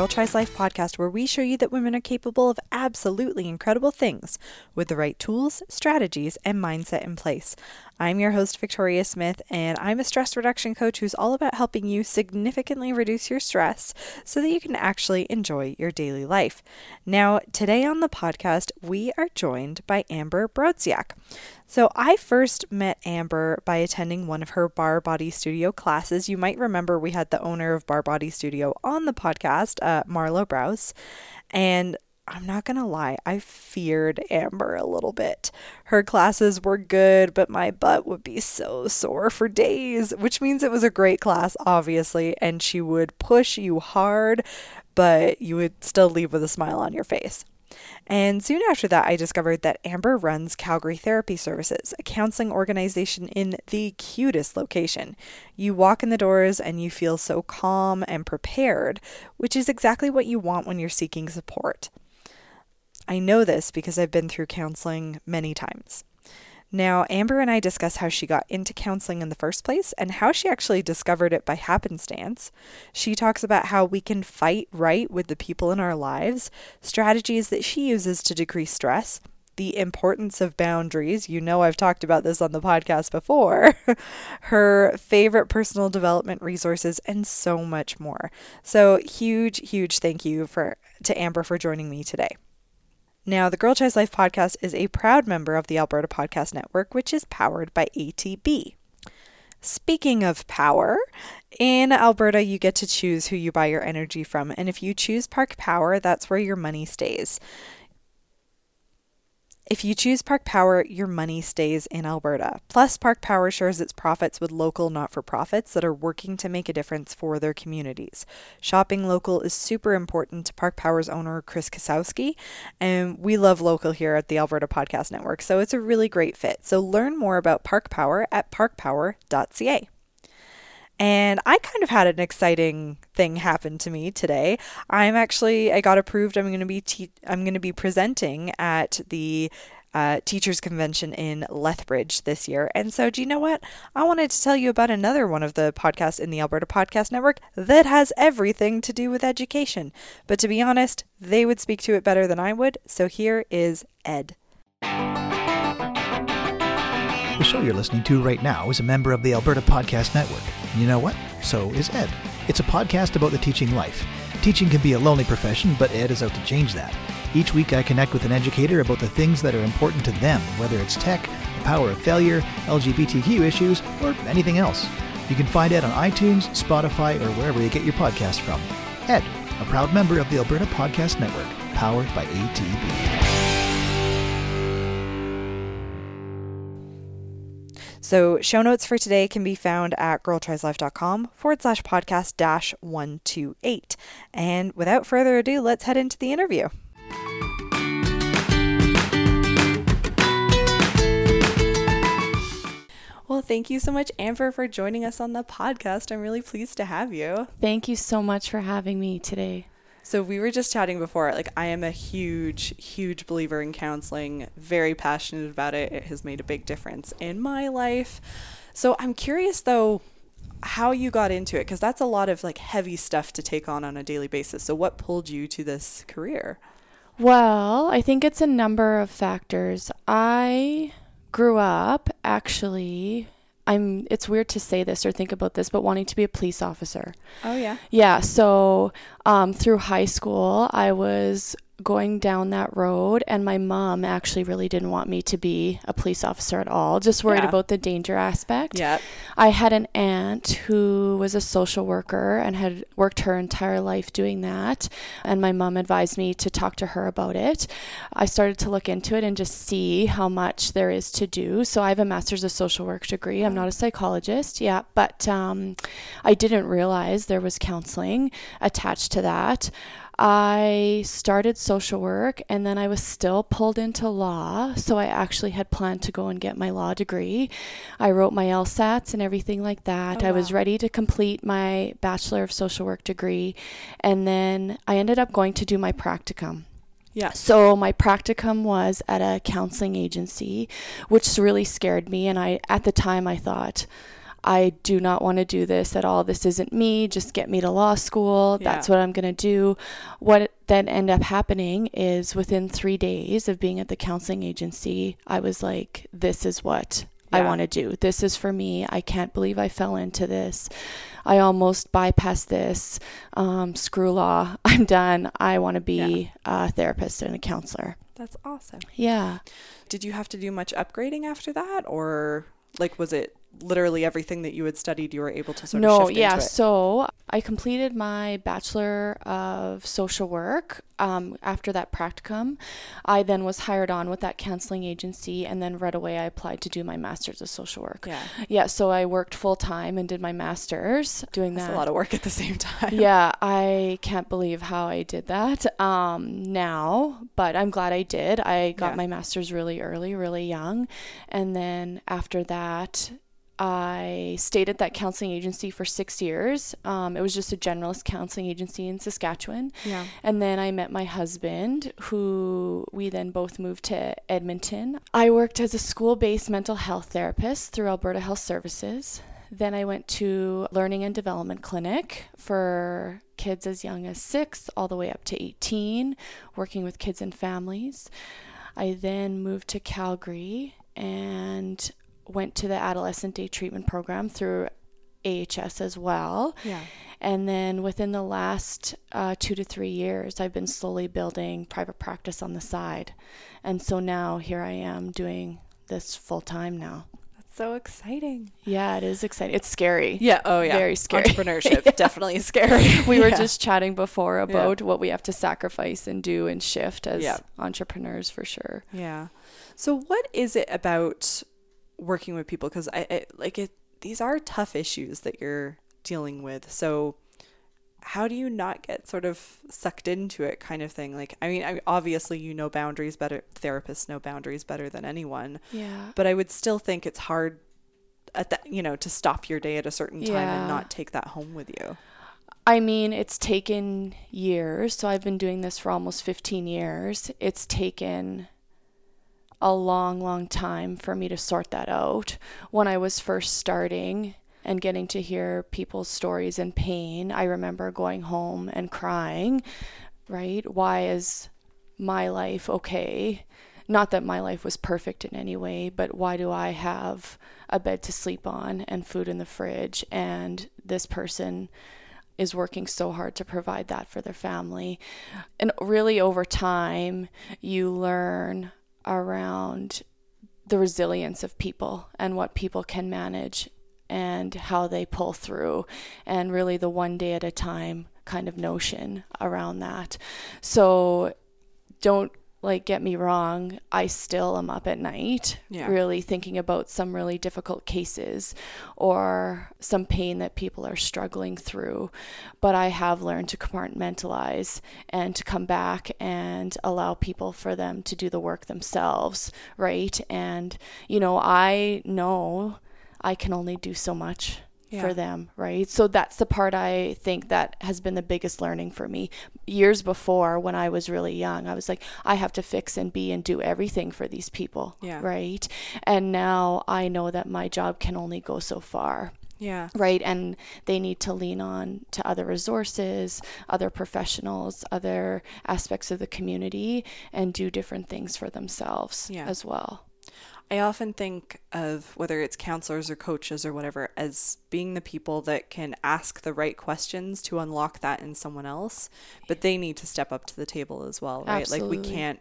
Girl Tries Life podcast, where we show you that women are capable of absolutely incredible things with the right tools, strategies, and mindset in place. I'm your host, Victoria Smith, and I'm a stress reduction coach who's all about helping you significantly reduce your stress so that you can actually enjoy your daily life. Now, today on the podcast, we are joined by Amber Brodziak. So, I first met Amber by attending one of her Barre Body Studio classes. You might remember we had the owner of Barre Body Studio on the podcast, uh, Marlo Browse. And I'm not going to lie, I feared Amber a little bit. Her classes were good, but my butt would be so sore for days, which means it was a great class, obviously, and she would push you hard, but you would still leave with a smile on your face. And soon after that, I discovered that Amber runs Calgary Therapy Services, a counseling organization in the cutest location. You walk in the doors and you feel so calm and prepared, which is exactly what you want when you're seeking support. I know this because I've been through counseling many times. Now, Amber and I discuss how she got into counseling in the first place and how she actually discovered it by happenstance. She talks about how we can fight right with the people in our lives, strategies that she uses to decrease stress, the importance of boundaries. You know, I've talked about this on the podcast before. her favorite personal development resources, and so much more. So, huge, huge thank you for to Amber for joining me today. Now, the Girl Tries Life podcast is a proud member of the Alberta Podcast Network, which is powered by ATB. Speaking of power, in Alberta, you get to choose who you buy your energy from. And if you choose Park Power, that's where your money stays. If you choose Park Power, your money stays in Alberta. Plus, Park Power shares its profits with local not for profits that are working to make a difference for their communities. Shopping local is super important to Park Power's owner, Chris Kasowski, and we love local here at the Alberta Podcast Network, so it's a really great fit. So, learn more about Park Power at parkpower.ca. And I kind of had an exciting thing happen to me today. I'm actually I got approved. I'm going to be te- I'm going to be presenting at the uh, teachers convention in Lethbridge this year. And so, do you know what? I wanted to tell you about another one of the podcasts in the Alberta Podcast Network that has everything to do with education. But to be honest, they would speak to it better than I would. So here is Ed. Show you're listening to right now is a member of the Alberta Podcast Network. You know what? So is Ed. It's a podcast about the teaching life. Teaching can be a lonely profession, but Ed is out to change that. Each week, I connect with an educator about the things that are important to them, whether it's tech, the power of failure, LGBTQ issues, or anything else. You can find Ed on iTunes, Spotify, or wherever you get your podcast from. Ed, a proud member of the Alberta Podcast Network, powered by ATB. So, show notes for today can be found at girltrieslife.com forward slash podcast dash 128. And without further ado, let's head into the interview. Well, thank you so much, Amber, for joining us on the podcast. I'm really pleased to have you. Thank you so much for having me today. So we were just chatting before. Like I am a huge, huge believer in counseling. Very passionate about it. It has made a big difference in my life. So I'm curious though how you got into it because that's a lot of like heavy stuff to take on on a daily basis. So what pulled you to this career? Well, I think it's a number of factors. I grew up actually I'm it's weird to say this or think about this, but wanting to be a police officer. Oh yeah. Yeah, so um, through high school, I was going down that road and my mom actually really didn't want me to be a police officer at all just worried yeah. about the danger aspect. Yeah i had an aunt who was a social worker and had worked her entire life doing that and my mom advised me to talk to her about it. I started to look into it and just see how much there is to do. So i have a master's of social work degree. I'm not a psychologist yeah but um, i didn't realize there was counseling attached to that I started social work and then I was still pulled into law. So I actually had planned to go and get my law degree. I wrote my LSATs and everything like that. Oh, I was ready to complete my Bachelor of Social Work degree. And then I ended up going to do my practicum. Yeah. So my practicum was at a counseling agency, which really scared me. And I, at the time, I thought, I do not want to do this at all. This isn't me. Just get me to law school. That's what I'm going to do. What then ended up happening is within three days of being at the counseling agency, I was like, this is what I want to do. This is for me. I can't believe I fell into this. I almost bypassed this. Um, screw law. I'm done. I want to be a therapist and a counselor. That's awesome. Yeah. Did you have to do much upgrading after that, or like was it literally everything that you had studied you were able to sort no, of yeah. So I completed my Bachelor of Social Work um, after that practicum. I then was hired on with that counseling agency, and then right away I applied to do my Master's of Social Work. Yeah, Yeah, so I worked full time and did my Master's doing that's that. a lot of work at the same time. yeah, I can't believe how I did that um, now, but I'm glad I did. I got Yeah. my master's really early, really young. And then after that, I stayed at that counseling agency for six years. Um, it was just a generalist counseling agency in Saskatchewan. yeah, And then I met my husband, who we then both moved to Edmonton. I worked as a school based mental health therapist through Alberta Health Services. Then I went to Learning and Development Clinic for kids as young as six all the way up to 18, working with kids and families. I then moved to Calgary and went to the Adolescent Day Treatment Program through AHS as well. yeah. And then within the last uh, two to three years, I've been slowly building private practice on the side. And so now here I am doing this full time now. That's so exciting. Yeah, it is exciting. It's scary. Yeah. Oh, yeah. Very scary. Entrepreneurship definitely scary. We were Yeah. just chatting before about what we have to sacrifice and do and shift as Yeah. entrepreneurs for sure. Yeah. So what is it about working with people because I, I like it these are tough issues that you're dealing with. So how do you not get sort of sucked into it kind of thing? Like I mean, I, obviously you know boundaries better therapists know boundaries better than anyone, Yeah. but I would still think it's hard at that, you know, to stop your day at a certain time Yeah. and not take that home with you. I mean, it's taken years. So I've been doing this for almost 15 years. It's taken a long, long time for me to sort that out. When I was first starting and getting to hear people's stories and pain, I remember going home and crying, right? Why is my life okay? Not that my life was perfect in any way, but why do I have a bed to sleep on and food in the fridge and this person is working so hard to provide that for their family. And really, over time, you learn around the resilience of people and what people can manage and how they pull through, and really the one day at a time kind of notion around that. So, don't like get me wrong, I still am up at night, Yeah. really thinking about some really difficult cases or some pain that people are struggling through. But I have learned to compartmentalize and to come back and allow people for them to do the work themselves, right? And, you know, I know I can only do so much Yeah. for them, right? So that's the part I think that has been the biggest learning for me. Years before, when I was really young, I was like, I have to fix and be and do everything for these people, Yeah. right? And now I know that my job can only go so far. Yeah. Right. And they need to lean on to other resources, other professionals, other aspects of the community, and do different things for themselves Yeah. as well. I often think of whether it's counselors or coaches or whatever as being the people that can ask the right questions to unlock that in someone else, but they need to step up to the table as well, right? Like we can't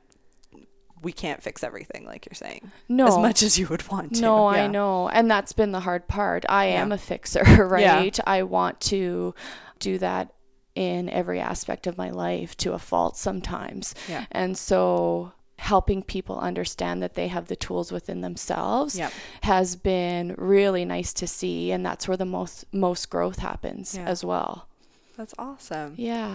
we can't fix everything like you're saying. No. As much as you would want to. No, Yeah. I know. And that's been the hard part. I am a fixer, right? I want to do that in every aspect of my life to a fault sometimes. Yeah. And so helping people understand that they have the tools within themselves Yep. has been really nice to see and that's where the most most growth happens Yeah. as well. That's awesome. Yeah.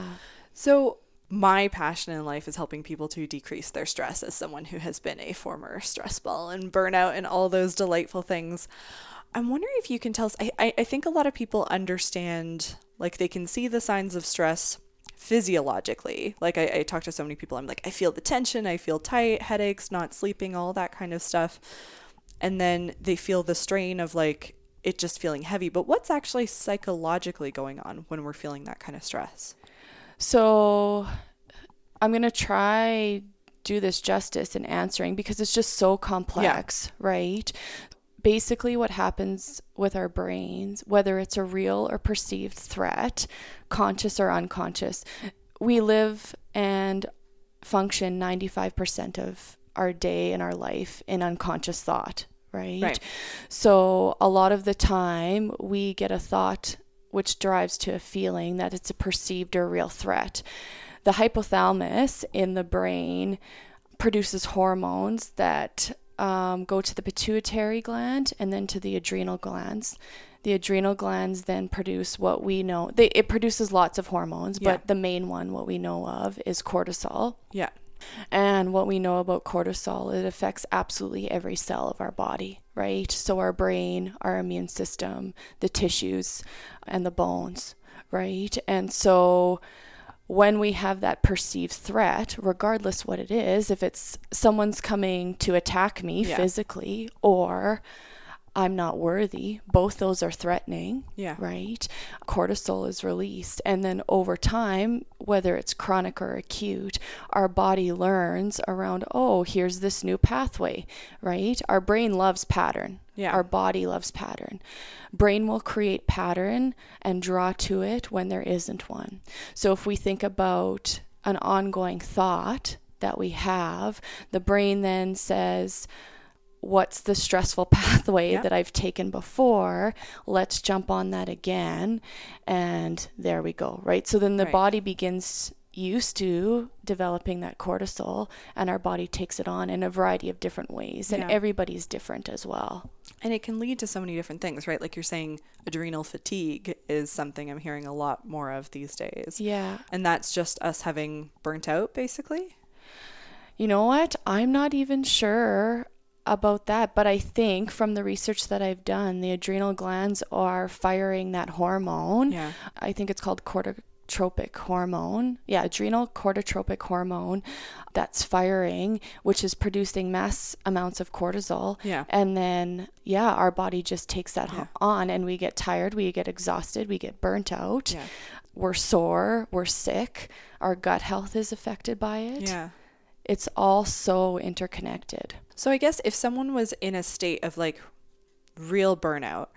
So my passion in life is helping people to decrease their stress as someone who has been a former stress ball and burnout and all those delightful things. I'm wondering if you can tell us I, I, I think a lot of people understand like they can see the signs of stress physiologically. Like I, I talk to so many people, I'm like, I feel the tension, I feel tight, headaches, not sleeping, all that kind of stuff. And then they feel the strain of like it just feeling heavy, but what's actually psychologically going on when we're feeling that kind of stress? So I'm going to try do this justice in answering because it's just so complex, yeah. right? Basically, what happens with our brains, whether it's a real or perceived threat, conscious or unconscious, we live and function 95% of our day and our life in unconscious thought, right? right? So, a lot of the time, we get a thought which drives to a feeling that it's a perceived or real threat. The hypothalamus in the brain produces hormones that um, go to the pituitary gland and then to the adrenal glands. The adrenal glands then produce what we know. They, it produces lots of hormones, yeah. but the main one, what we know of, is cortisol. Yeah. And what we know about cortisol, it affects absolutely every cell of our body, right? So our brain, our immune system, the tissues, and the bones, right? And so when we have that perceived threat, regardless what it is, if it's someone's coming to attack me yeah. physically or I'm not worthy, both those are threatening. Yeah. Right? Cortisol is released. And then over time, whether it's chronic or acute, our body learns around, oh, here's this new pathway, right? Our brain loves pattern. Yeah. Our body loves pattern. Brain will create pattern and draw to it when there isn't one. So if we think about an ongoing thought that we have, the brain then says, what's the stressful pathway yeah. that I've taken before? Let's jump on that again. And there we go, right? So then the right. body begins used to developing that cortisol and our body takes it on in a variety of different ways and yeah. everybody's different as well and it can lead to so many different things right like you're saying adrenal fatigue is something i'm hearing a lot more of these days yeah and that's just us having burnt out basically you know what i'm not even sure about that, but I think from the research that I've done, the adrenal glands are firing that hormone. Yeah. I think it's called corticotropic hormone. Yeah, adrenal corticotropic hormone that's firing, which is producing mass amounts of cortisol. Yeah. And then, yeah, our body just takes that yeah. on and we get tired, we get exhausted, we get burnt out. Yeah. We're sore, we're sick, our gut health is affected by it. Yeah. It's all so interconnected. So I guess if someone was in a state of like real burnout,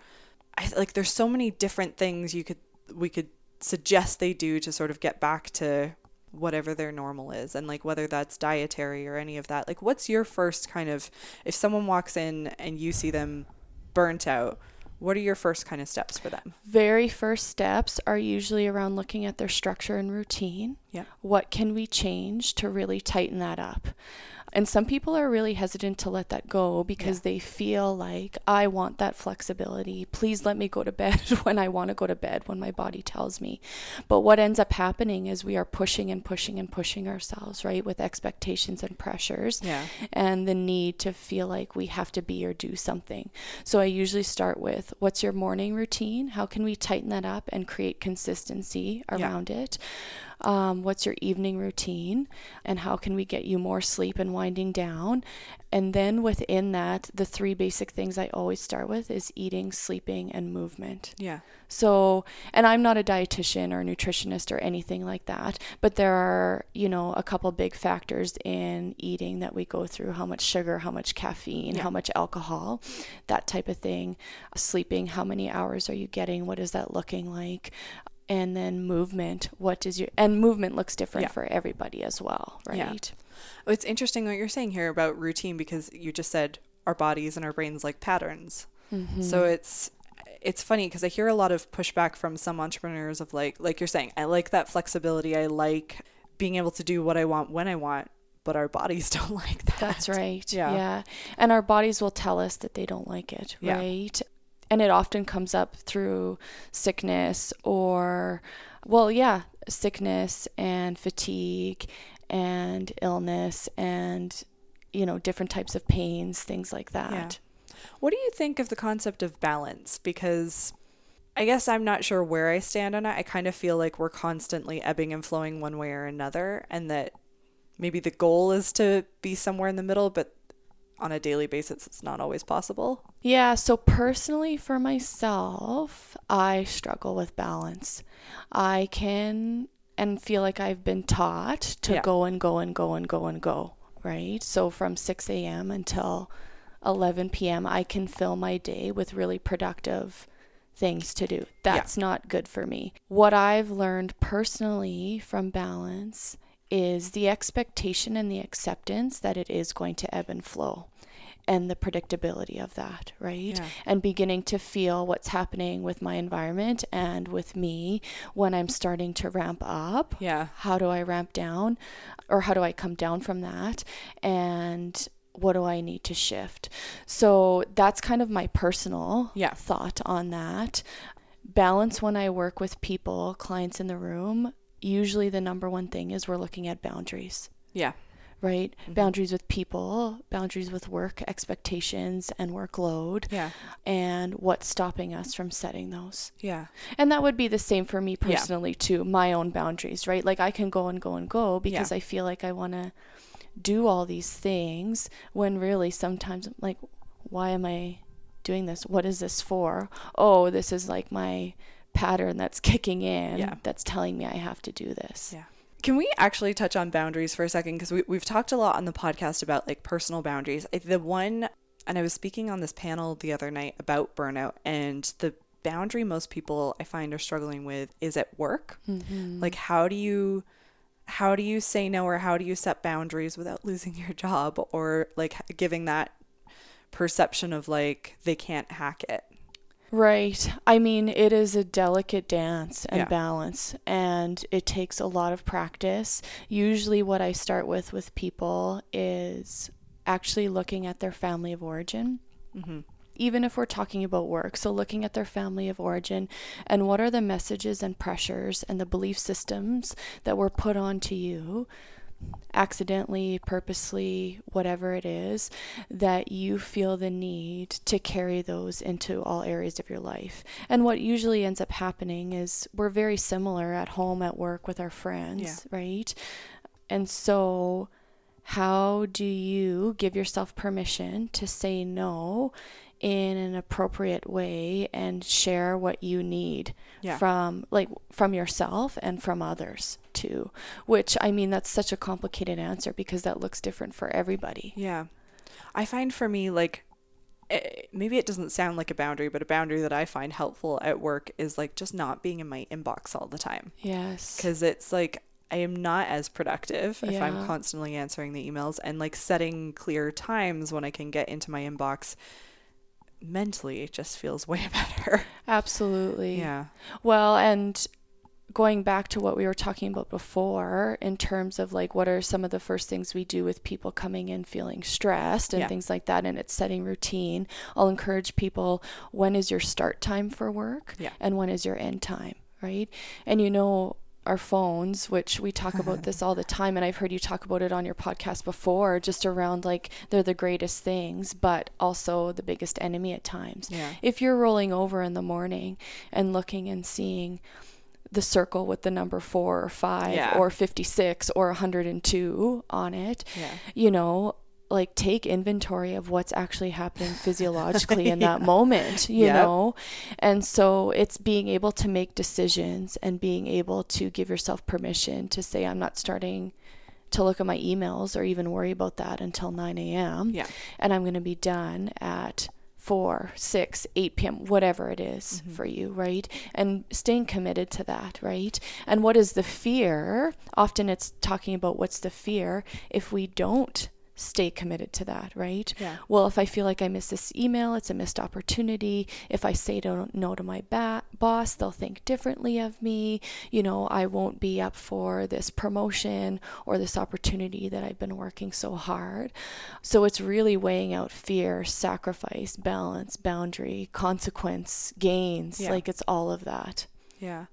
I like there's so many different things you could we could suggest they do to sort of get back to whatever their normal is and like whether that's dietary or any of that. Like what's your first kind of if someone walks in and you see them burnt out, what are your first kind of steps for them? Very first steps are usually around looking at their structure and routine. Yeah. What can we change to really tighten that up? And some people are really hesitant to let that go because yeah. they feel like, I want that flexibility. Please let me go to bed when I want to go to bed, when my body tells me. But what ends up happening is we are pushing and pushing and pushing ourselves, right, with expectations and pressures yeah. and the need to feel like we have to be or do something. So I usually start with, What's your morning routine? How can we tighten that up and create consistency around yeah. it? Um, what's your evening routine and how can we get you more sleep and winding down? And then within that the three basic things i always start with is eating sleeping and movement. Yeah. So and i'm not a dietitian or a nutritionist or anything like that but there are you know a couple big factors in eating that we go through how much sugar how much caffeine yeah. how much alcohol that type of thing. Sleeping how many hours are you getting? What is that looking like and then movement what does your and movement looks different yeah. for everybody as well right yeah. Oh, it's interesting what you're saying here about routine because you just said our bodies and our brains like patterns mm-hmm. so it's it's funny because i hear a lot of pushback from some entrepreneurs of like like you're saying i like that flexibility i like being able to do what i want when i want but our bodies don't like that. That's right. Yeah. Yeah. And our bodies will tell us that they don't like it, right? And it often comes up through sickness or well yeah sickness and fatigue and illness and you know different types of pains things like that. Yeah. what do you think of the concept of balance? Because i guess i'm not sure where i stand on it. I kind of feel like we're constantly ebbing and flowing one way or another and that maybe the goal is to be somewhere in the middle but on a daily basis it's not always possible. Yeah, so personally for myself, I struggle with balance. I can and feel like I've been taught to Yeah. go and go and go and go and go, right? So from 6 a.m. until 11 p.m., I can fill my day with really productive things to do. That's not good for me. What I've learned personally from balance is the expectation and the acceptance that it is going to ebb and flow and the predictability of that, right? Yeah. And beginning to feel what's happening with my environment and with me when I'm starting to ramp up. Yeah. How do I ramp down or how do I come down from that? And what do I need to shift? So that's kind of my personal Yeah. thought on that. Balance when I work with people, clients in the room, usually the number one thing is we're looking at boundaries Yeah. right? Mm-hmm. Boundaries with people, boundaries with work expectations and workload, Yeah. and what's stopping us from setting those. Yeah. And that would be the same for me Yeah. personally, too, my own boundaries, right? Like I can go and go and go because Yeah. I feel like I want to do all these things when really sometimes I'm like, why am I doing this? What is this for? Oh, this is like my pattern that's kicking in Yeah. that's telling me I have to do this. Yeah. Can we actually touch on boundaries for a second? Because we, we've talked a lot on the podcast about like personal boundaries. The one, and I was speaking on this panel the other night about burnout, and the boundary most people I find are struggling with is at work. Mm-hmm. Like, how do you. How do you say no or how do you set boundaries without losing your job or like giving that perception of like they can't hack it? Right. I mean, it is a delicate dance and Yeah. balance, and it takes a lot of practice. Usually, what I start with with people is actually looking at their family of origin. Mm-hmm. Even if we're talking about work, so looking at their family of origin and what are the messages and pressures and the belief systems that were put onto you accidentally, purposely, whatever it is, that you feel the need to carry those into all areas of your life. And what usually ends up happening is we're very similar at home, at work, with our friends, right? And so, how do you give yourself permission to say no in an appropriate way and share what you need Yeah. from like from yourself and from others too which i mean that's such a complicated answer because that looks different for everybody Yeah. I find for me, like, eh, maybe it doesn't sound like a boundary, but a boundary that I find helpful at work is like just not being in my inbox all the time. yes Because it's like I am not as productive if I'm constantly answering the emails and like setting clear times when I can get into my inbox mentally it just feels way better. absolutely Yeah. Well, and going back to what we were talking about before, in terms of like what are some of the first things we do with people coming in feeling stressed and Yeah. things like that, and it's setting routine, I'll encourage people when is your start time for work Yeah. and when is your end time, right? And you know, our phones, which we talk about this all the time, and I've heard you talk about it on your podcast before, just around like they're the greatest things, but also the biggest enemy at times Yeah. if you're rolling over in the morning and looking and seeing the circle with the number four or five Yeah. or 56 or 102 on it, Yeah. you know, like take inventory of what's actually happening physiologically in that moment, you Yep. know? And so it's being able to make decisions and being able to give yourself permission to say, I'm not starting to look at my emails or even worry about that until 9 a.m. Yeah. And I'm going to be done at 4, 6, 8 p.m., whatever it is Mm-hmm. for you, right? And staying committed to that, right? And what is the fear? Often it's talking about what's the fear if we don't stay committed to that, right? Yeah. Well, if I feel like I miss this email, it's a missed opportunity. If I say no to my ba- boss, they'll think differently of me. You know, I won't be up for this promotion or this opportunity that I've been working so hard. So it's really weighing out fear, sacrifice, balance, boundary, consequence, gains. Yeah. Like it's all of that. Yeah.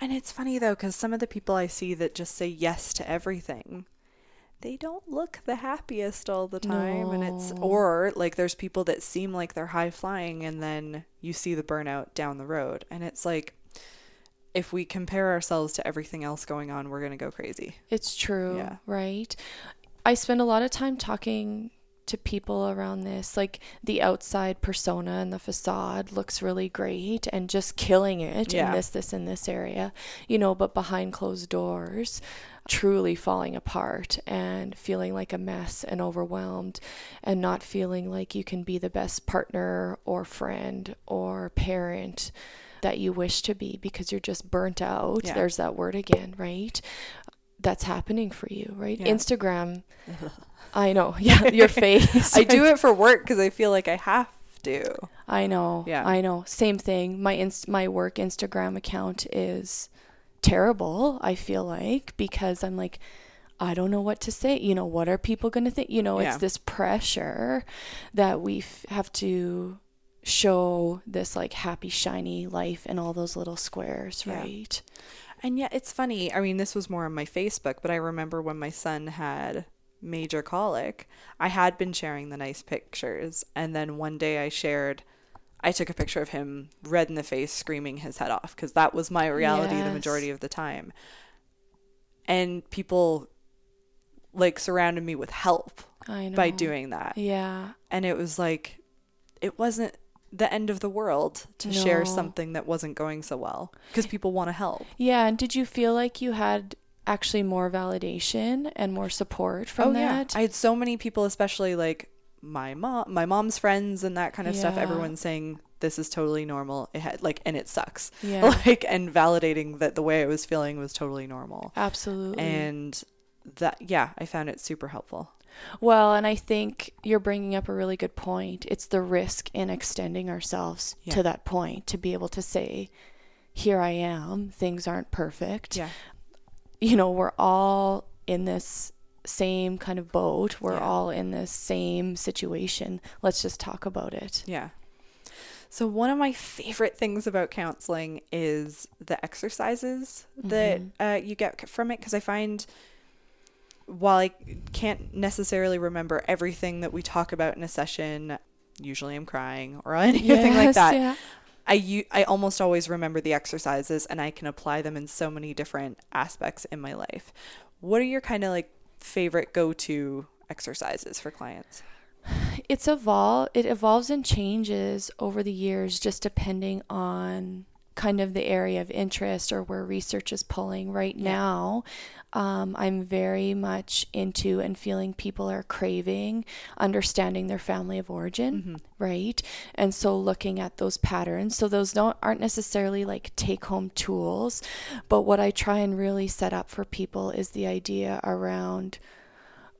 And it's funny though, because some of the people I see that just say yes to everything, they don't look the happiest all the time. And it's, or like there's people that seem like they're high flying and then you see the burnout down the road. And it's like, if we compare ourselves to everything else going on, we're going to go crazy. It's true, Yeah. right? I spend a lot of time talking to people around this like the outside persona and the facade looks really great and just killing it Yeah. in this this and this area you know but behind closed doors truly falling apart and feeling like a mess and overwhelmed and not feeling like you can be the best partner or friend or parent that you wish to be because you're just burnt out Yeah. there's that word again right that's happening for you right Yeah. instagram I know. Yeah, your face. I do it for work because I feel like I have to. I know. Yeah. I know. Same thing. My inst- my work Instagram account is terrible, I feel like, because I'm like I don't know what to say. You know, what are people going to think? You know, Yeah. it's this pressure that we f- have to show this like happy shiny life in all those little squares, Yeah. right? And yet it's funny. I mean, this was more on my Facebook, but I remember when my son had major colic, I had been sharing the nice pictures. And then one day I shared, I took a picture of him red in the face, screaming his head off, because that was my reality the majority of the time. And people like surrounded me with help by doing that. Yeah. And it was like, it wasn't the end of the world to share something that wasn't going so well because people want to help. Yeah, and did you feel like you had actually more validation and more support from oh, that? Oh, I had so many people, especially like my mom, my mom's friends, and that kind of stuff. everyone's saying this is totally normal. It had like, and it sucks. Yeah. Like, and validating that the way I was feeling was totally normal. Absolutely. And that, yeah, I found it super helpful. well, and I think you're bringing up a really good point. It's the risk in extending ourselves Yeah. to that point to be able to say, here I am, things aren't perfect. Yeah. You know, we're all in this same kind of boat. We're Yeah. all in this same situation. Let's just talk about it. Yeah. So one of my favorite things about counseling is the exercises that uh, you get from it because I find while I can't necessarily remember everything that we talk about in a session, usually I'm crying or anything like Yes, that. yeah. I u- I almost always remember the exercises and I can apply them in so many different aspects in my life. What are your kind of like favorite go-to exercises for clients? it's evol it evolves and changes over the years just depending on kind of the area of interest or where research is pulling right Yeah. now um, i'm very much into and feeling people are craving understanding their family of origin right? And so looking at those patterns. So those don't aren't necessarily like take home tools but what i try and really set up for people is the idea around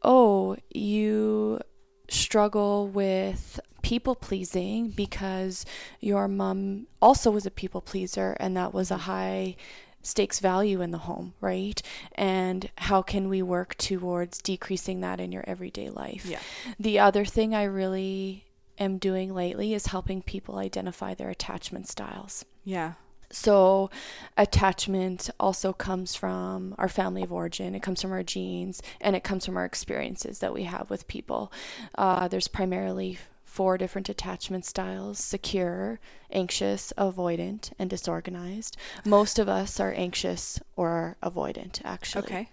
oh, you struggle with people pleasing because your mom also was a people pleaser and that was a high stakes value in the home, right? And how can we work towards decreasing that in your everyday life? Yeah. The other thing I really am doing lately is helping people identify their attachment styles. Yeah. So, attachment also comes from our family of origin, it comes from our genes, and it comes from our experiences that we have with people. Uh, there's primarily four different attachment styles secure, anxious, avoidant, and disorganized. Most of us are anxious or avoidant, actually. Okay.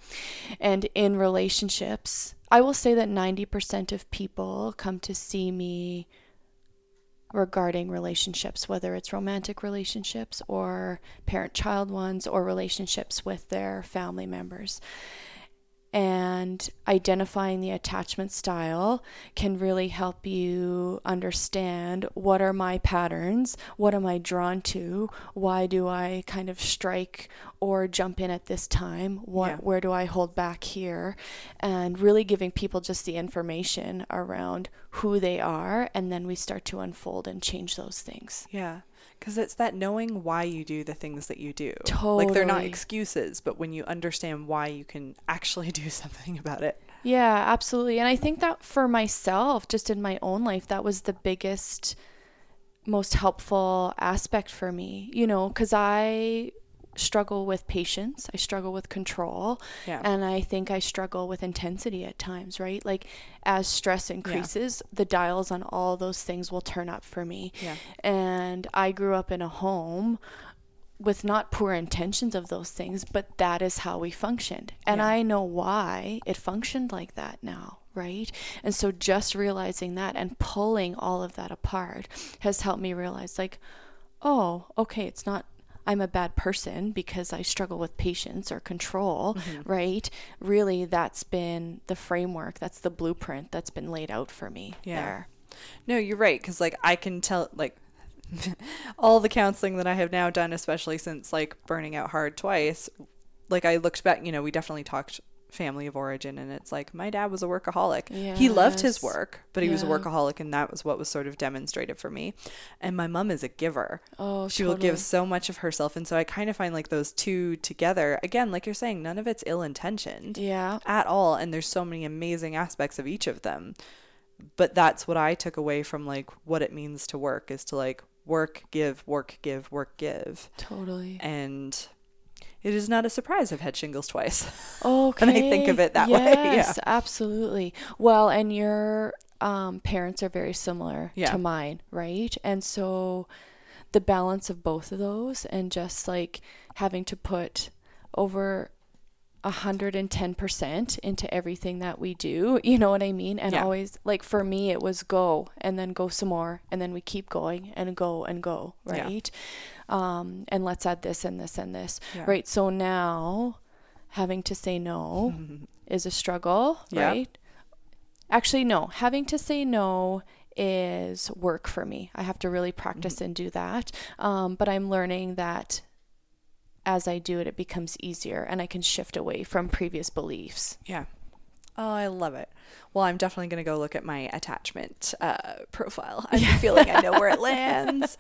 And in relationships, I will say that 90% of people come to see me regarding relationships, whether it's romantic relationships or parent child ones or relationships with their family members. And identifying the attachment style can really help you understand what are my patterns, what am I drawn to, why do I kind of strike or jump in at this time, what Yeah. where do I hold back here, and really giving people just the information around who they are, and then we start to unfold and change those things. Yeah. Because it's that knowing why you do the things that you do. Totally. Like they're not excuses, but when you understand why you can actually do something about it. Yeah, absolutely. And I think that for myself, just in my own life, that was the biggest, most helpful aspect for me, you know, because I struggle with patience, I struggle with control, Yeah. and I think I struggle with intensity at times, right? Like as stress increases, the dials on all those things will turn up for me. Yeah. And I grew up in a home with not poor intentions of those things, but that is how we functioned. And Yeah. I know why it functioned like that now, right? And so just realizing that and pulling all of that apart has helped me realize, like, oh, okay, it's not I'm a bad person because I struggle with patience or control, mm-hmm. right? Really, that's been the framework, that's the blueprint that's been laid out for me yeah. there. No, you're right. Because, like, I can tell, like, all the counseling that I have now done, especially since, like, burning out hard twice, like, I looked back, you know, we definitely talked family of origin and it's like my dad was a workaholic. Yes. he loved his work but he yeah. was a workaholic and that was what was sort of demonstrated for me. And my mom is a giver. Oh she totally. will give so much of herself and so i kind of find like those two together again like you're saying none of it's ill intentioned yeah. at all and there's so many amazing aspects of each of them. But that's what i took away from like what it means to work is to like work give work give work give. Totally. And it is not a surprise I've had shingles twice. Okay. when I think of it that yes, way. Yes, absolutely. Well, and your um, parents are very similar yeah. to mine, right? And so the balance of both of those and just like having to put over 110% into everything that we do. You know what I mean? And yeah. always, like for me, it was go and then go some more. And then we keep going and go and go, right? Yeah. Um, and let's add this and this and this, yeah. right? So now having to say no is a struggle, right? Actually, no. Having to say no is work for me. I have to really practice mm-hmm. and do that. Um, but I'm learning that as I do it, it becomes easier and I can shift away from previous beliefs. Yeah. Oh, I love it. Well, I'm definitely going to go look at my attachment uh, profile. I have a feeling I know where it lands.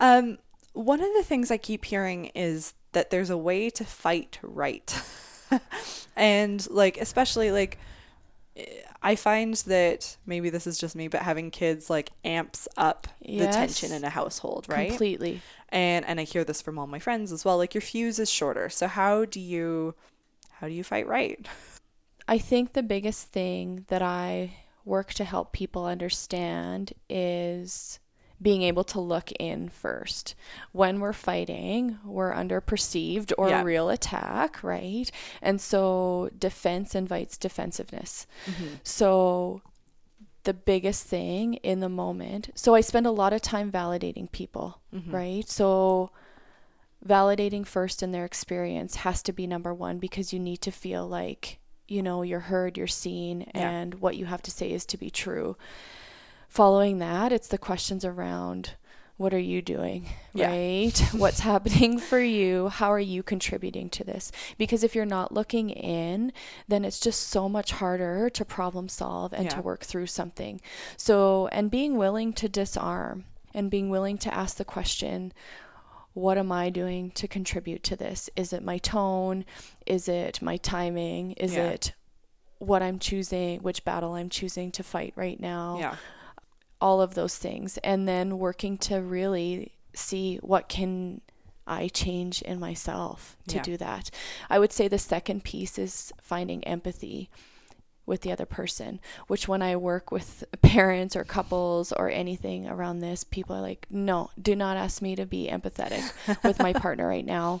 Um, one of the things I keep hearing is that there's a way to fight right. and like, especially like, I find that maybe this is just me, but having kids like amps up yes, the tension in a household, right? Completely. And and I hear this from all my friends as well. Like your fuse is shorter. So how do you how do you fight right? I think the biggest thing that I work to help people understand is being able to look in first. When we're fighting, we're under perceived or yeah. real attack, right? And so defense invites defensiveness. Mm-hmm. So the biggest thing in the moment. So I spend a lot of time validating people, mm-hmm. right? So validating first in their experience has to be number 1 because you need to feel like you know you're heard, you're seen yeah. and what you have to say is to be true following that, it's the questions around what are you doing? Yeah. Right? What's happening for you? How are you contributing to this? Because if you're not looking in, then it's just so much harder to problem solve and yeah. to work through something. So, and being willing to disarm and being willing to ask the question, what am I doing to contribute to this? Is it my tone? Is it my timing? Is yeah. it what I'm choosing, which battle I'm choosing to fight right now? Yeah all of those things and then working to really see what can I change in myself to yeah. do that. I would say the second piece is finding empathy with the other person, which when I work with parents or couples or anything around this, people are like, no, do not ask me to be empathetic with my partner right now.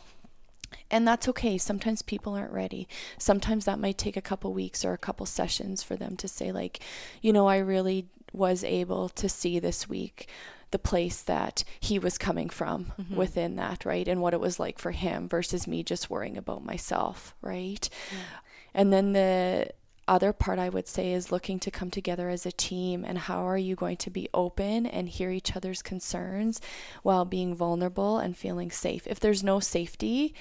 And that's okay. Sometimes people aren't ready. Sometimes that might take a couple weeks or a couple sessions for them to say, like, you know, I really was able to see this week the place that he was coming from mm-hmm. within that, right? And what it was like for him versus me just worrying about myself, right? Yeah. And then the other part I would say is looking to come together as a team and how are you going to be open and hear each other's concerns while being vulnerable and feeling safe. If there's no safety,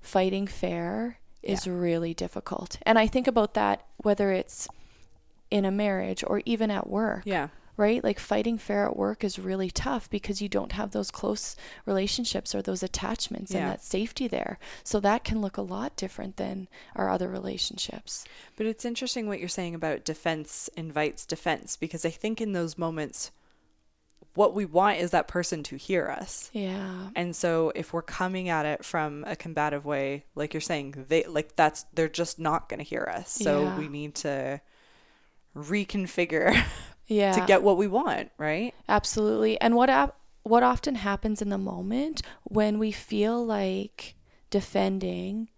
fighting fair is yeah. really difficult. And I think about that whether it's in a marriage or even at work. Yeah. Right? Like fighting fair at work is really tough because you don't have those close relationships or those attachments yeah. and that safety there. So that can look a lot different than our other relationships. But it's interesting what you're saying about defense invites defense because I think in those moments, what we want is that person to hear us. Yeah. And so if we're coming at it from a combative way, like you're saying, they like that's they're just not going to hear us. So yeah. we need to reconfigure yeah. to get what we want, right? Absolutely. And what ap- what often happens in the moment when we feel like defending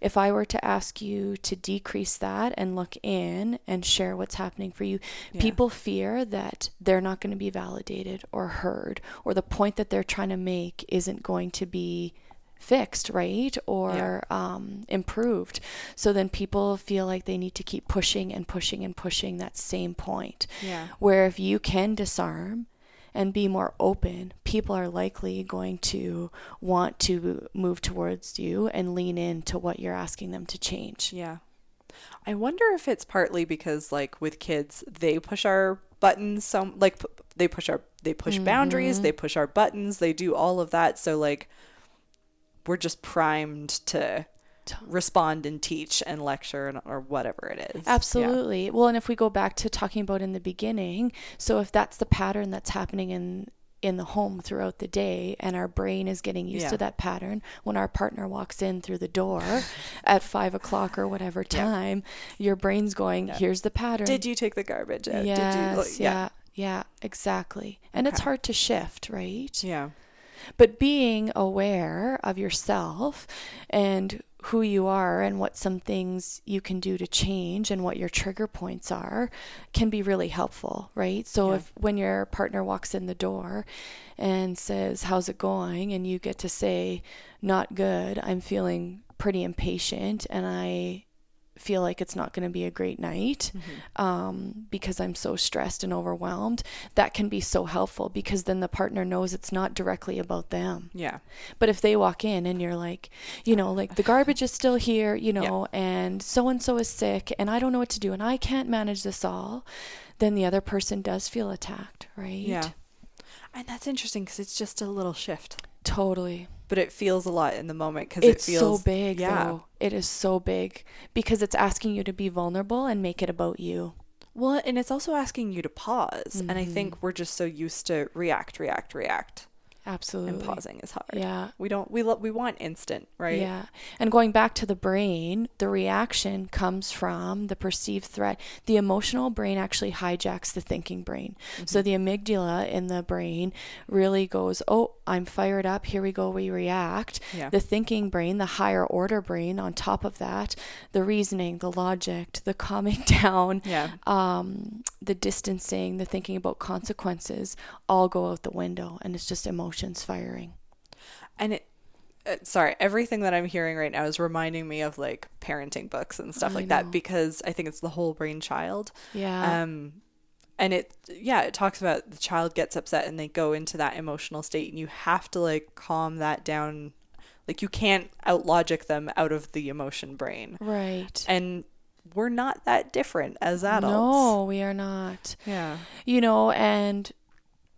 if I were to ask you to decrease that and look in and share what's happening for you, Yeah. people fear that they're not going to be validated or heard, or the point that they're trying to make isn't going to be fixed, right? Or um, improved. So then people feel like they need to keep pushing and pushing and pushing that same point. Yeah. Where if you can disarm and be more open, people are likely going to want to move towards you and lean into what you're asking them to change. Yeah. I wonder if it's partly because like with kids, they push our buttons some like p- they push our they push boundaries, they push our buttons, they do all of that so like we're just primed to respond and teach and lecture and, or whatever it is. Yeah. Absolutely. Well, and if we go back to talking about in the beginning, so if that's the pattern that's happening in in the home throughout the day and our brain is getting used Yeah. to that pattern when our partner walks in through the door at five o'clock or whatever time your brain's going here's the pattern Did you take the garbage out? yes, Did you like, oh, yeah yeah exactly and it's hard to shift right Yeah. But being aware of yourself and who you are and what some things you can do to change and what your trigger points are can be really helpful, right? So Yeah. if when your partner walks in the door and says, "How's it going?" and you get to say, "Not good. I'm feeling pretty impatient and I feel like it's not going to be a great night um, because I'm so stressed and overwhelmed, that can be so helpful because then the partner knows it's not directly about them. Yeah. But if they walk in and you're like, you know, like the garbage is still here, you know, and so and so is sick and I don't know what to do and I can't manage this all, then the other person does feel attacked, right? Yeah. And that's interesting because it's just a little shift, Totally. But it feels a lot in the moment because it feels so big, Yeah. though. It is so big because it's asking you to be vulnerable and make it about you. Well, and it's also asking you to pause. And I Mm-hmm. think we're just so used to react, react, react, Absolutely. and pausing is hard. Yeah. We don't. We we want instant, right? Yeah. And going back to the brain, the reaction comes from the perceived threat. The emotional brain actually hijacks the thinking brain. So the amygdala in the brain really goes, Oh, I'm fired up. Here we go. We react. Yeah. The thinking brain, the higher order brain, on top of that, the reasoning, the logic, the calming down, Yeah. um, the distancing, the thinking about consequences all go out the window. And it's just emotions firing. And it. Uh, sorry, everything that I'm hearing right now is reminding me of like parenting books and stuff I like know. that because I think it's the whole brain child. Yeah. Um, and it, yeah, it talks about the child gets upset and they go into that emotional state, and you have to like calm that down. Like you can't out logic them out of the emotion brain. right. And we're not that different as adults. No, we are not. Yeah. You know, and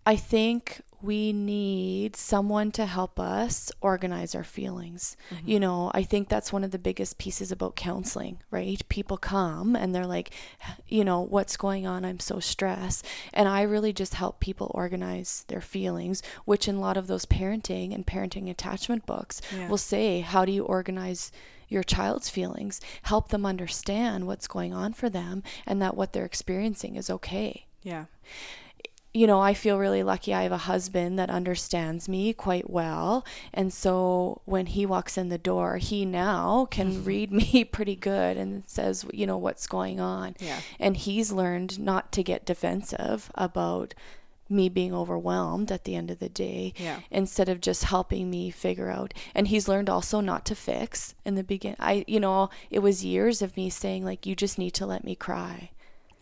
I think we need someone to help us organize our feelings. Mm-hmm. You know, I think that's one of the biggest pieces about counseling, right? People come and they're like, you know, what's going on? I'm so stressed. And I really just help people organize their feelings, which in a lot of those parenting and parenting attachment books Yeah. will say, how do you organize your child's feelings? Help them understand what's going on for them and that what they're experiencing is okay Yeah. You know, I feel really lucky. I have a husband that understands me quite well. And so when he walks in the door, he now can mm-hmm. read me pretty good and says, you know, what's going on. Yeah. And he's learned not to get defensive about me being overwhelmed at the end of the day Yeah. instead of just helping me figure out and he's learned also not to fix in the beginning i you know it was years of me saying like you just need to let me cry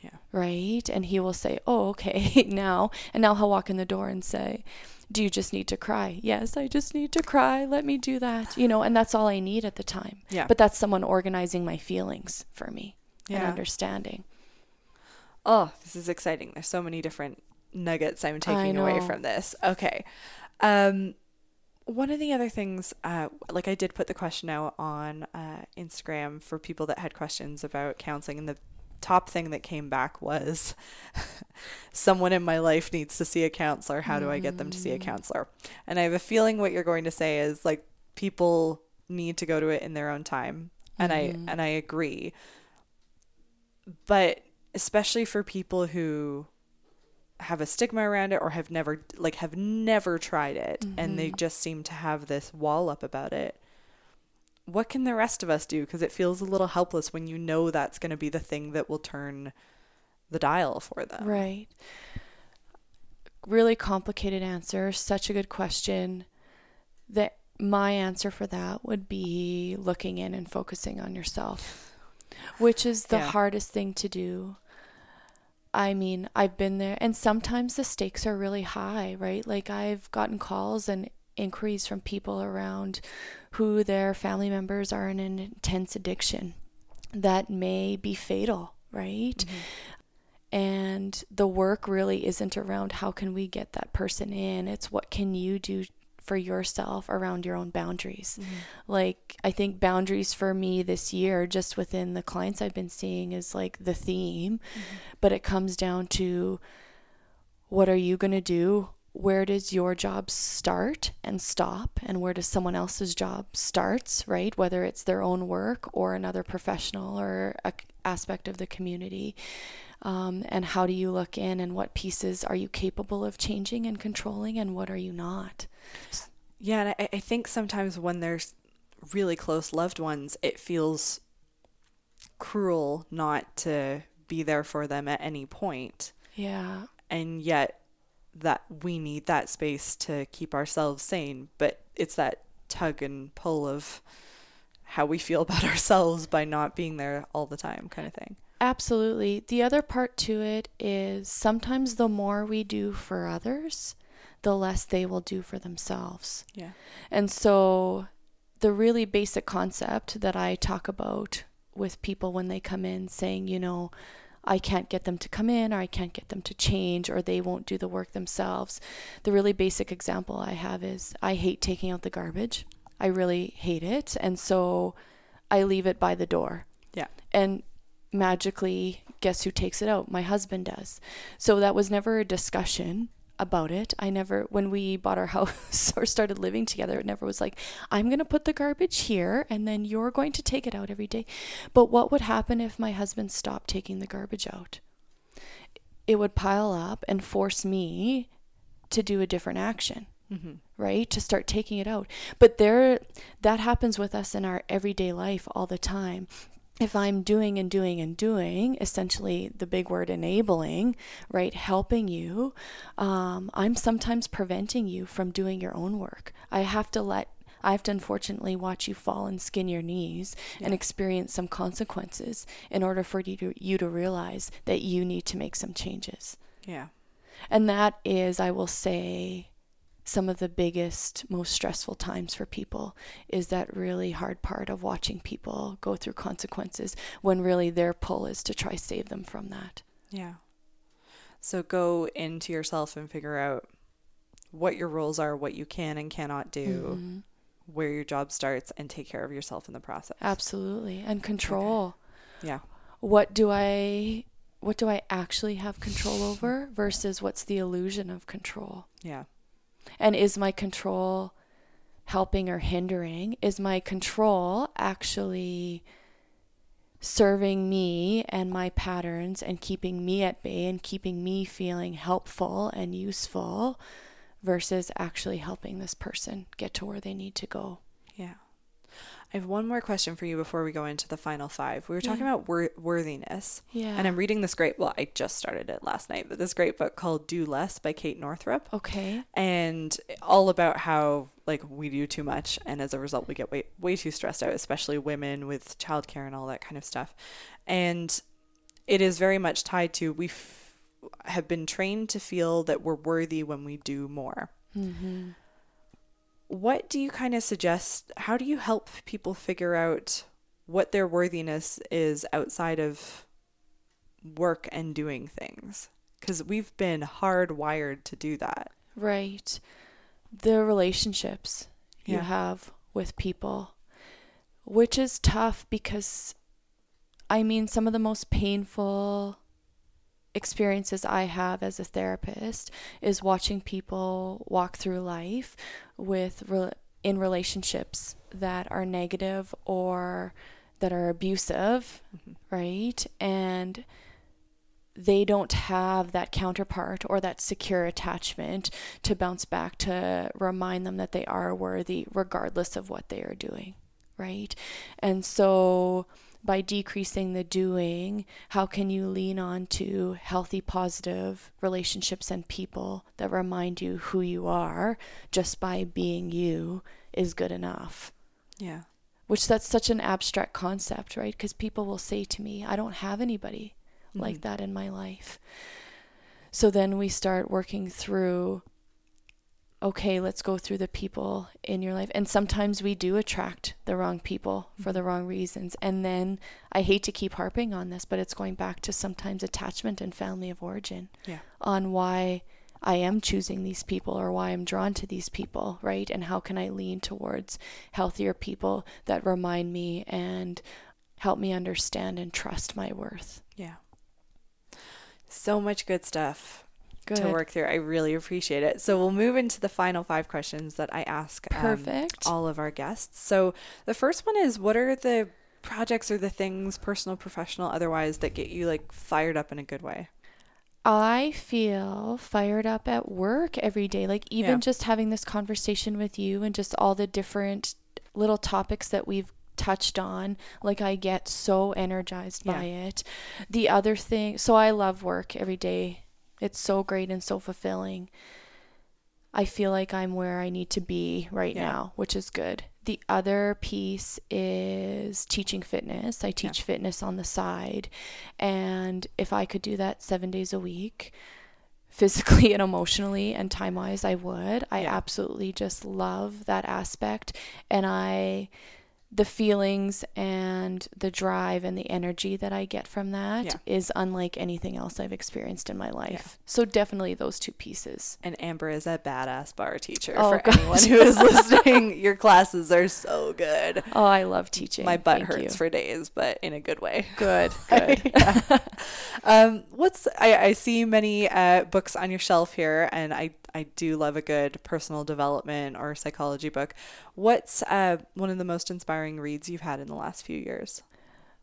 Yeah. right? And he will say, Oh, okay, now. And now he'll walk in the door and say, Do you just need to cry? Yes, I just need to cry. Let me do that. You know, and that's all I need at the time. Yeah. But that's someone organizing my feelings for me and understanding. Oh, this is exciting. There's so many different nuggets I'm taking away from this. Okay. Um, one of the other things, uh, like I did put the question out on uh, Instagram for people that had questions about counseling, and the top thing that came back was someone in my life needs to see a counselor. How do I get them to see a mm. counselor? And I have a feeling what you're going to say is like people need to go to it in their own time. And I mm-hmm. and I agree. But especially for people who have a stigma around it or have never like have never tried it and they mm-hmm. just seem to have this wall up about it what can the rest of us do? Because it feels a little helpless when you know that's going to be the thing that will turn the dial for them. Right. Really complicated answer. Such a good question. That my answer for that would be looking in and focusing on yourself, which is the Yeah. hardest thing to do. I mean, I've been there, and sometimes the stakes are really high, right? Like, I've gotten calls and inquiries from people around who their family members are in an intense addiction that may be fatal, right? Mm-hmm. And the work really isn't around how can we get that person in, it's what can you do for yourself around your own boundaries. Mm-hmm. Like, I think boundaries for me this year, just within the clients I've been seeing, is like the theme, mm-hmm. but it comes down to what are you going to do? Where does your job start and stop? And where does someone else's job starts, right? Whether it's their own work or another professional or a aspect of the community. Um, and how do you look in and what pieces are you capable of changing and controlling and what are you not? Yeah, and I, I think sometimes when there's really close loved ones, it feels cruel not to be there for them at any point. Yeah. And yet, that we need that space to keep ourselves sane. But it's that tug and pull of how we feel about ourselves by not being there all the time, kind of thing. Absolutely. The other part to it is sometimes the more we do for others, the less they will do for themselves. Yeah. And so, the really basic concept that I talk about with people when they come in saying, you know, I can't get them to come in or I can't get them to change or they won't do the work themselves. The really basic example I have is I hate taking out the garbage. I really hate it. And so I leave it by the door. Yeah. And magically, guess who takes it out? My husband does. So that was never a discussion about it. I never, when we bought our house or started living together, it never was like, I'm going to put the garbage here and then you're going to take it out every day. But what would happen if my husband stopped taking the garbage out? It would pile up and force me to do a different action mm-hmm. right to start taking it out but there that happens with us in our everyday life all the time if i'm doing and doing and doing essentially the big word enabling right helping you um, i'm sometimes preventing you from doing your own work i have to let I have to unfortunately watch you fall and skin your knees and experience some consequences in order for you to, you to realize that you need to make some changes. Yeah. And that is, I will say, some of the biggest, most stressful times for people is that really hard part of watching people go through consequences when really their pull is to try save them from that. Yeah. So go into yourself and figure out what your roles are, what you can and cannot do, mm-hmm. where your job starts, and take care of yourself in the process. Absolutely. And control. Yeah. What do I what do I actually have control over versus what's the illusion of control? Yeah. And is my control helping or hindering? Is my control actually serving me and my patterns and keeping me at bay and keeping me feeling helpful and useful versus actually helping this person get to where they need to go? Yeah. I have one more question for you before we go into the final five. We were talking Yeah. about wor- worthiness. Yeah. And I'm reading this great, well, I just started it last night, but this great book called Do Less by Kate Northrup. Okay. and all about how like we do too much and as a result we get way way too stressed out especially women with childcare and all that kind of stuff and it is very much tied to we f- have been trained to feel that we're worthy when we do more Mm-hmm. What do you kind of suggest how do you help people figure out what their worthiness is outside of work and doing things because we've been hardwired to do that Right. The relationships you Yeah. have with people, which is tough because, I mean, some of the most painful experiences I have as a therapist is watching people walk through life with re- in relationships that are negative or that are abusive, mm-hmm. right? And they don't have that counterpart or that secure attachment to bounce back to remind them that they are worthy regardless of what they are doing right? And so by decreasing the doing, how can you lean on to healthy, positive relationships and people that remind you who you are just by being you is good enough? Yeah. Which that's such an abstract concept, right? Because people will say to me, I don't have anybody Mm-hmm. like that in my life. So then we start working through okay, let's go through the people in your life. And sometimes we do attract the wrong people for the wrong reasons. And then I hate to keep harping on this, but it's going back to sometimes attachment and family of origin Yeah. on why I am choosing these people or why I'm drawn to these people, right? And how can I lean towards healthier people that remind me and help me understand and trust my worth. Yeah. So much good stuff Good. to work through. I really appreciate it. So we'll move into the final five questions that I ask um, Perfect. all of our guests. So the first one is what are the projects or the things, personal, professional, otherwise, that get you like fired up in a good way? I feel fired up at work every day. Like even Yeah. just having this conversation with you and just all the different little topics that we've touched on, like I get so energized by it. The other thing, so I love work every day. It's so great and so fulfilling. I feel like I'm where I need to be right Yeah. now, which is good. The other piece is teaching fitness. I teach fitness on the side. And if I could do that seven days a week, physically and emotionally and time wise, I would. I Yeah. absolutely just love that aspect. And I, the feelings and the drive and the energy that I get from that is Yeah. unlike anything else I've experienced in my life. So definitely those two pieces. And Amber is a badass barre teacher. Oh, For gosh. anyone who is listening, your classes are so good. Oh, I love teaching. My butt Thank hurts you. for days, but in a good way. Good, good. Um, what's I, I see many uh, books on your shelf here, and I I do love a good personal development or psychology book. What's uh, one of the most inspiring reads you've had in the last few years?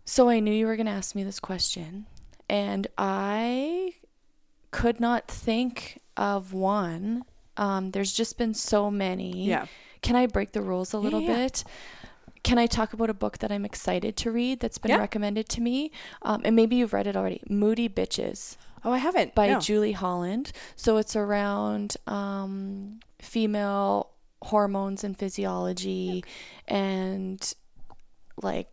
So I knew you were going to ask me this question, and I could not think of one. Um, there's just been so many. Yeah. Can I break the rules a little yeah. bit? Can I talk about a book that I'm excited to read that's been Yeah. recommended to me? Um, and maybe you've read it already Moody Bitches Oh, I haven't. by no. Julie Holland. So it's around um, female hormones and physiology and like,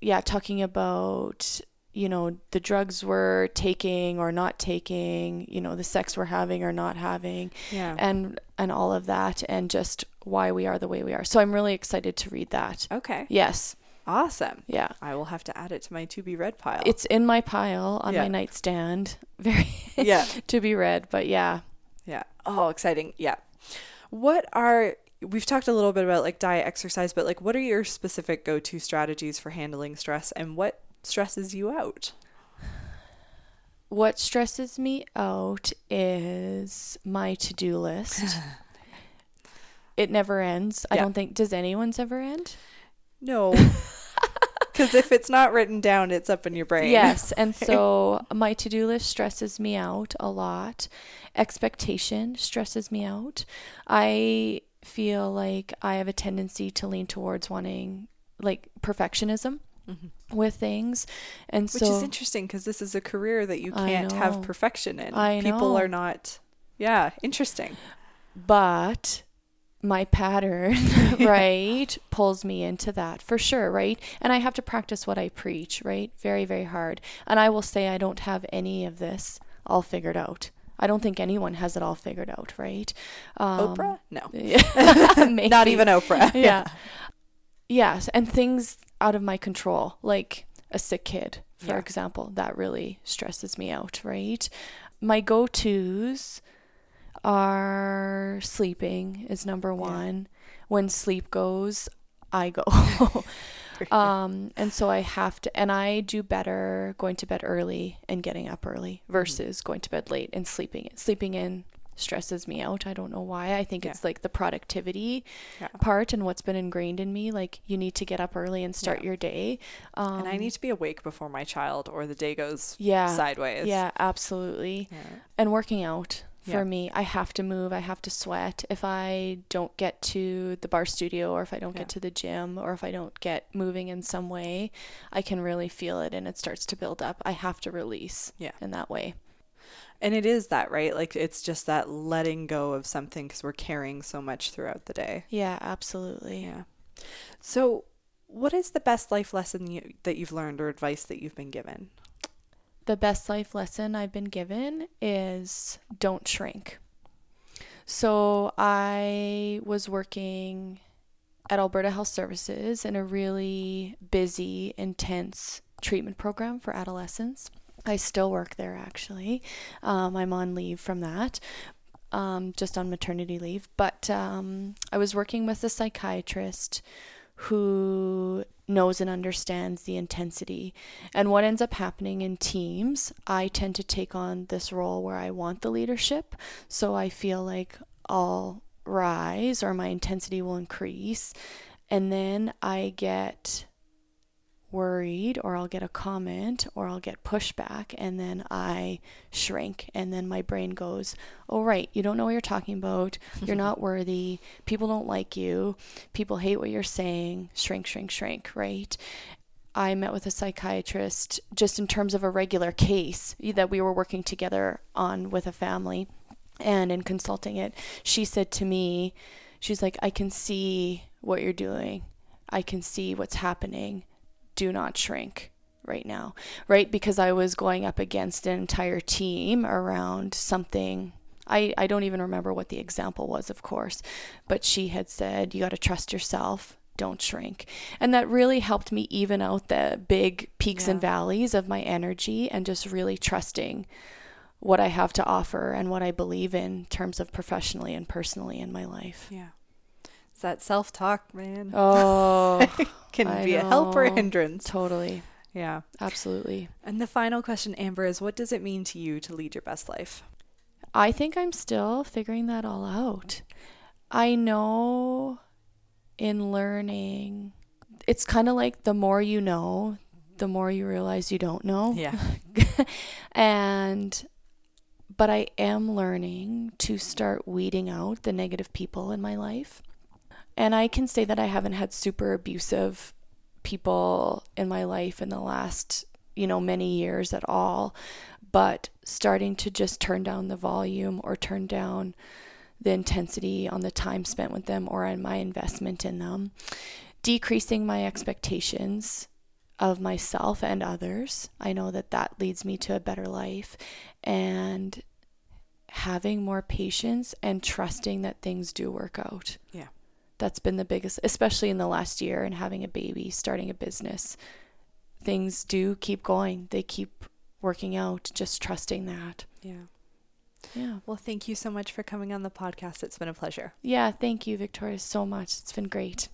yeah, talking about, you know, the drugs we're taking or not taking, you know, the sex we're having or not having Yeah. and and all of that and just why we are the way we are. So I'm really excited to read that. okay. Yes. Awesome. Yeah. I will have to add it to my to be read pile. It's in my pile on Yeah. my nightstand. Very yeah. to be read, but yeah. Yeah. Oh, exciting. Yeah. What are we've talked a little bit about like diet, exercise, but like what are your specific go-to strategies for handling stress and what stresses you out? What stresses me out is my to-do list. it never ends. I don't think does anyone's ever end? No. Cuz if it's not written down, it's up in your brain. Yes, and so my to-do list stresses me out a lot. Expectation stresses me out. I feel like I have a tendency to lean towards wanting like perfectionism with things. And Mm-hmm. Which is interesting because this is a career that you can't have perfection in. I People know. are not. Yeah, interesting. but my pattern right pulls me into that for sure right and i have to practice what i preach right very very hard and i will say i don't have any of this all figured out i don't think anyone has it all figured out right um, Oprah? No. Not even Oprah. yeah yes and things out of my control like a sick kid for Yeah. example that really stresses me out right my go-to's are sleeping is number one when sleep goes i go um and so i have to and i do better going to bed early and getting up early Mm-hmm. versus going to bed late and sleeping sleeping in stresses me out i don't know why i think Yeah. it's like the productivity Yeah. part and what's been ingrained in me like you need to get up early and start Yeah. your day um and I need to be awake before my child or the day goes yeah sideways. yeah absolutely Yeah. and working out for Yeah. me. I have to move, I have to sweat. If I don't get to the barre studio or if I don't Yeah. get to the gym or if I don't get moving in some way, I can really feel it and it starts to build up. I have to release Yeah. in that way. And it is that, right? Like it's just that letting go of something because we're carrying so much throughout the day. Yeah, absolutely. Yeah. So, what is the best life lesson you, that you've learned or advice that you've been given? The best life lesson I've been given is don't shrink. So I was working at Alberta Health Services in a really busy, intense treatment program for adolescents. I still work there actually. Um, I'm on leave from that, um, just on maternity leave. But um, I was working with a psychiatrist who knows and understands the intensity. And what ends up happening in teams, I tend to take on this role where I want the leadership. So I feel like I'll rise or my intensity will increase. And then I get worried or I'll get a comment or I'll get pushback and then I shrink and then my brain goes, "Oh right, you don't know what you're talking about. You're not worthy. People don't like you. People hate what you're saying. Shrink, shrink, shrink." Right? I met with a psychiatrist just in terms of a regular case that we were working together on with a family and in consulting it. She said to me, she's like, "I can see what you're doing. I can see what's happening do not shrink right now, right? Because I was going up against an entire team around something. I, I don't even remember what the example was, of course, but she had said, You got to trust yourself, don't shrink. And that really helped me even out the big peaks and valleys of my energy and just really trusting what I have to offer and what I believe in terms of professionally and personally in my life. Yeah. It's that self talk, man. Oh, Can I be a help or a hindrance. totally. Yeah. Absolutely. And the final question, Amber, is what does it mean to you to lead your best life? I think I'm still figuring that all out. I know in learning, it's kind of like the more you know, the more you realize you don't know. Yeah. and, but I am learning to start weeding out the negative people in my life. And I can say that I haven't had super abusive people in my life in the last, you know, many years at all. But starting to just turn down the volume or turn down the intensity on the time spent with them or on my investment in them, decreasing my expectations of myself and others. I know that that leads me to a better life and having more patience and trusting that things do work out. Yeah. That's been the biggest, especially in the last year and having a baby, starting a business. Things do keep going. They keep working out, just trusting that. Yeah. Yeah. Well, thank you so much for coming on the podcast. It's been a pleasure. Yeah, thank you, Victoria, so much. It's been great.